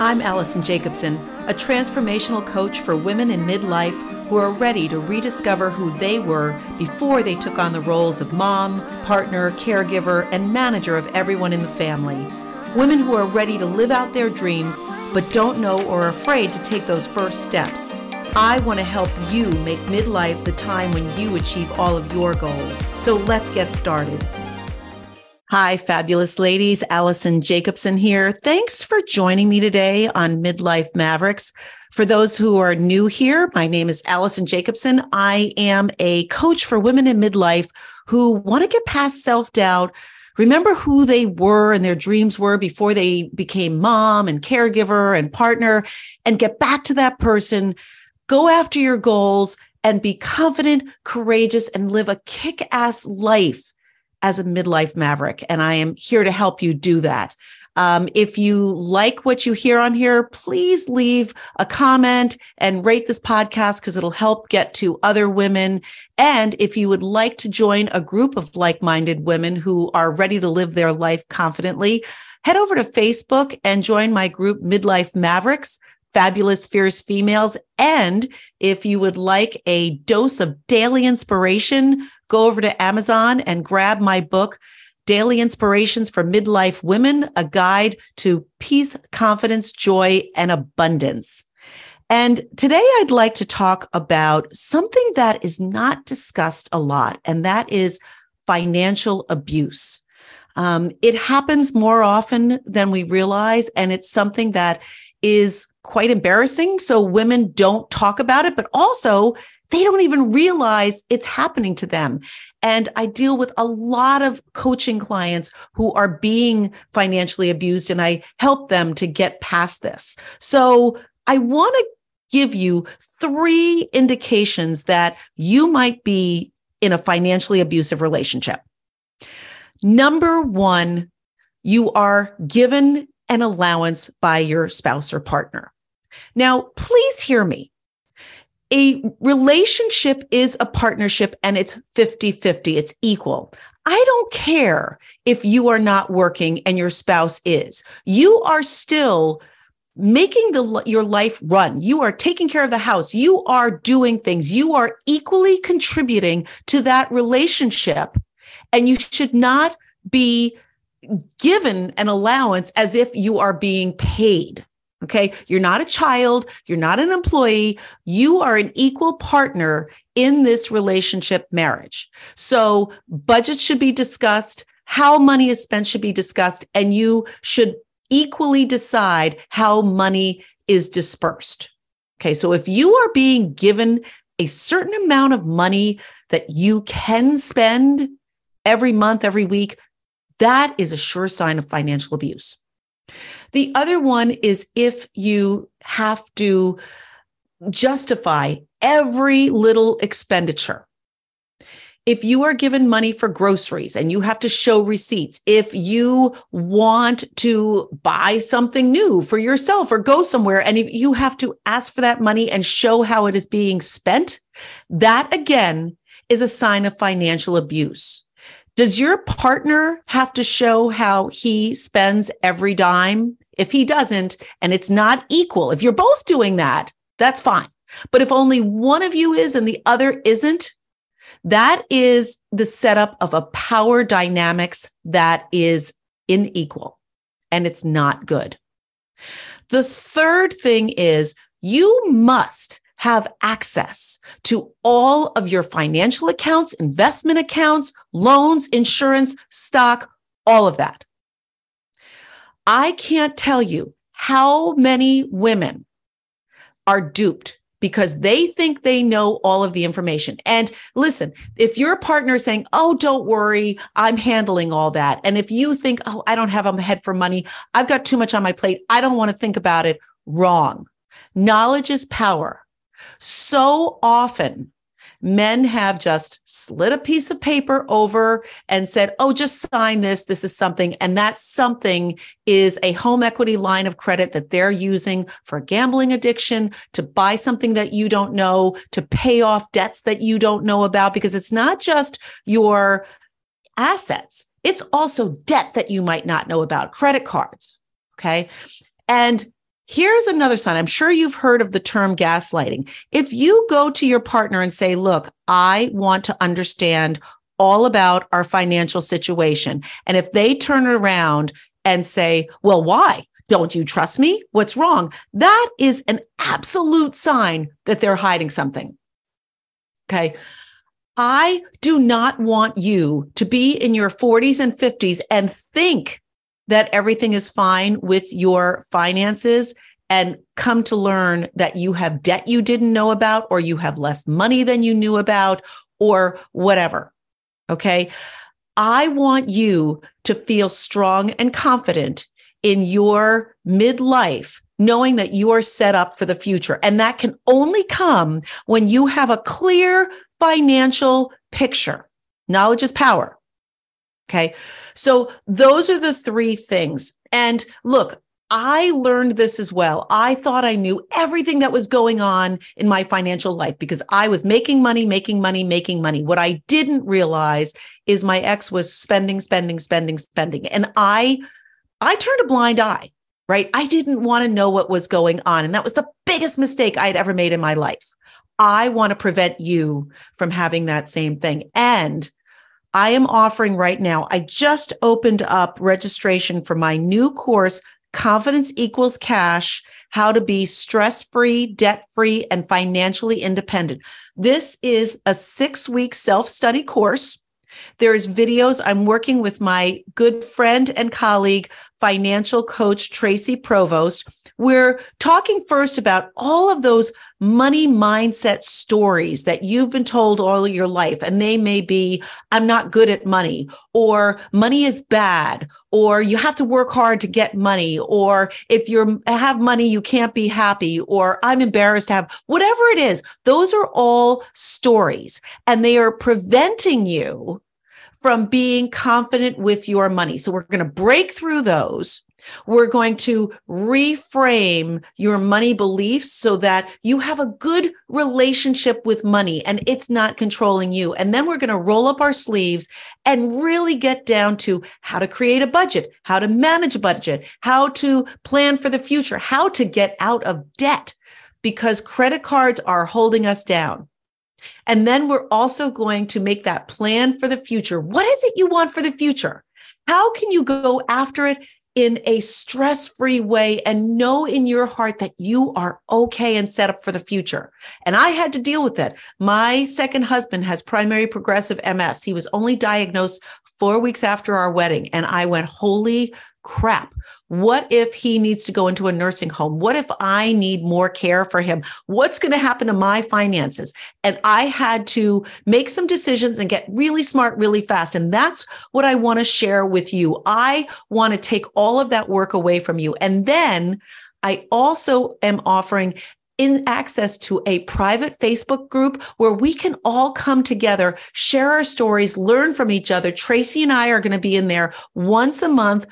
I'm Allison Jacobson, a transformational coach for women in midlife who are ready to rediscover who they were before they took on the roles of mom, partner, caregiver, and manager of everyone in the family. Women who are ready to live out their dreams but don't know or are afraid to take those first steps. I want to help you make midlife the time when you achieve all of your goals. So let's get started. Hi, fabulous ladies. Allison Jacobson here. Thanks for joining me today on Midlife Mavericks. For those who are new here, my name is Allison Jacobson. I am a coach for women in midlife who want to get past self doubt, remember who they were and their dreams were before they became mom and caregiver and partner, and get back to that person. Go after your goals and be confident, courageous, and live a kick ass life as a midlife maverick. And I am here to help you do that. Um, if you like what you hear on here, please leave a comment and rate this podcast because it'll help get to other women. And if you would like to join a group of like minded women who are ready to live their life confidently, head over to Facebook and join my group, Midlife Mavericks fabulous, fierce females. And if you would like a dose of daily inspiration, go over to Amazon and grab my book, Daily Inspirations for Midlife Women, a guide to peace, confidence, joy, and abundance. And today I'd like to talk about something that is not discussed a lot, and that is financial abuse. Um, it happens more often than we realize, and it's something that is quite embarrassing. So women don't talk about it, but also they don't even realize it's happening to them. And I deal with a lot of coaching clients who are being financially abused, and I help them to get past this. So I want to give you three indications that you might be in a financially abusive relationship. Number one, you are given an allowance by your spouse or partner. Now, please hear me. A relationship is a partnership and it's 50 50, it's equal. I don't care if you are not working and your spouse is. You are still making the your life run you are taking care of the house you are doing things you are equally contributing to that relationship and you should not be given an allowance as if you are being paid. Okay. You're not a child. You're not an employee. You are an equal partner in this relationship marriage. So budgets should be discussed. How money is spent should be discussed. And you should equally decide how money is dispersed. Okay. So if you are being given a certain amount of money that you can spend every month, every week, that is a sure sign of financial abuse. The other one is if you have to justify every little expenditure. If you are given money for groceries and you have to show receipts, if you want to buy something new for yourself or go somewhere and if you have to ask for that money and show how it is being spent, that again is a sign of financial abuse. Does your partner have to show how he spends every dime? If he doesn't, and it's not equal, if you're both doing that, that's fine. But if only one of you is and the other isn't, that is the setup of a power dynamics that is unequal and it's not good. The third thing is you must have access to all of your financial accounts, investment accounts, loans, insurance, stock, all of that. I can't tell you how many women are duped because they think they know all of the information. And listen, if your partner is saying, Oh, don't worry, I'm handling all that. And if you think, Oh, I don't have a head for money, I've got too much on my plate, I don't want to think about it, wrong. Knowledge is power. So often, men have just slid a piece of paper over and said, Oh, just sign this. This is something. And that something is a home equity line of credit that they're using for gambling addiction, to buy something that you don't know, to pay off debts that you don't know about, because it's not just your assets, it's also debt that you might not know about, credit cards. Okay. And here's another sign. I'm sure you've heard of the term gaslighting. If you go to your partner and say, Look, I want to understand all about our financial situation. And if they turn around and say, Well, why? Don't you trust me? What's wrong? That is an absolute sign that they're hiding something. Okay. I do not want you to be in your 40s and 50s and think that everything is fine with your finances and come to learn that you have debt you didn't know about, or you have less money than you knew about, or whatever. Okay. I want you to feel strong and confident in your midlife, knowing that you are set up for the future. And that can only come when you have a clear financial picture. Knowledge is power. Okay. So those are the three things. And look, I learned this as well. I thought I knew everything that was going on in my financial life because I was making money, making money, making money. What I didn't realize is my ex was spending, spending, spending, spending. And I I turned a blind eye, right? I didn't want to know what was going on. And that was the biggest mistake I had ever made in my life. I want to prevent you from having that same thing. And I am offering right now, I just opened up registration for my new course, Confidence Equals Cash How to Be Stress Free, Debt Free, and Financially Independent. This is a six week self study course there's videos. I'm working with my good friend and colleague, financial coach Tracy Provost. We're talking first about all of those money mindset stories that you've been told all your life. And they may be, I'm not good at money, or money is bad, or you have to work hard to get money, or if you have money, you can't be happy, or I'm embarrassed to have whatever it is. Those are all stories, and they are preventing you from being confident with your money. So we're going to break through those. We're going to reframe your money beliefs so that you have a good relationship with money and it's not controlling you. And then we're going to roll up our sleeves and really get down to how to create a budget, how to manage a budget, how to plan for the future, how to get out of debt because credit cards are holding us down. And then we're also going to make that plan for the future. What is it you want for the future? How can you go after it in a stress free way and know in your heart that you are okay and set up for the future. And I had to deal with it. My second husband has primary progressive MS. He was only diagnosed four weeks after our wedding. And I went, holy crap. What if he needs to go into a nursing home? What if I need more care for him? What's going to happen to my finances? And I had to make some decisions and get really smart really fast. And that's what I want to share with you. I want to take all of that work away from you. And then I also am offering in access to a private Facebook group where we can all come together, share our stories, learn from each other. Tracy and I are going to be in there once a month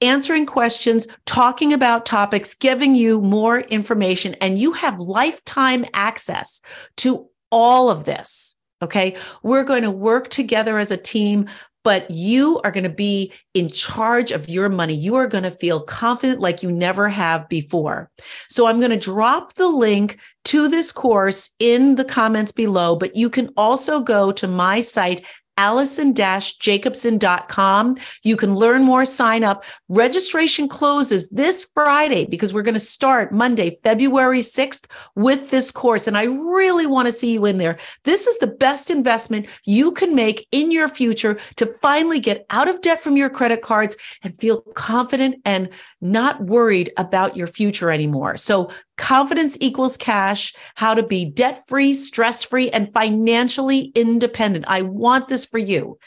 answering questions, talking about topics, giving you more information, and you have lifetime access to all of this. Okay. We're going to work together as a team, but you are going to be in charge of your money. You are going to feel confident like you never have before. So I'm going to drop the link to this course in the comments below, but you can also go to my site, allison-jacobson.com. You can learn more, sign up. Registration closes this Friday because we're going to start Monday, February 6th with this course. And I really want to see you in there. This is the best investment you can make in your future to finally get out of debt from your credit cards and feel confident and not worried about your future anymore. So Confidence equals cash, how to be debt free, stress free, and financially independent. I want this for you.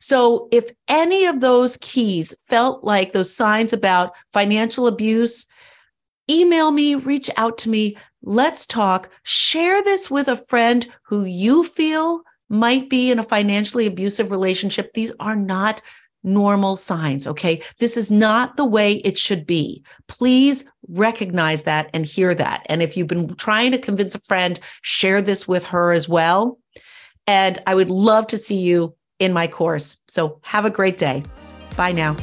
So, if any of those keys felt like those signs about financial abuse, email me, reach out to me. Let's talk. Share this with a friend who you feel might be in a financially abusive relationship. These are not normal signs. Okay. This is not the way it should be. Please recognize that and hear that. And if you've been trying to convince a friend, share this with her as well. And I would love to see you in my course. So have a great day. Bye now.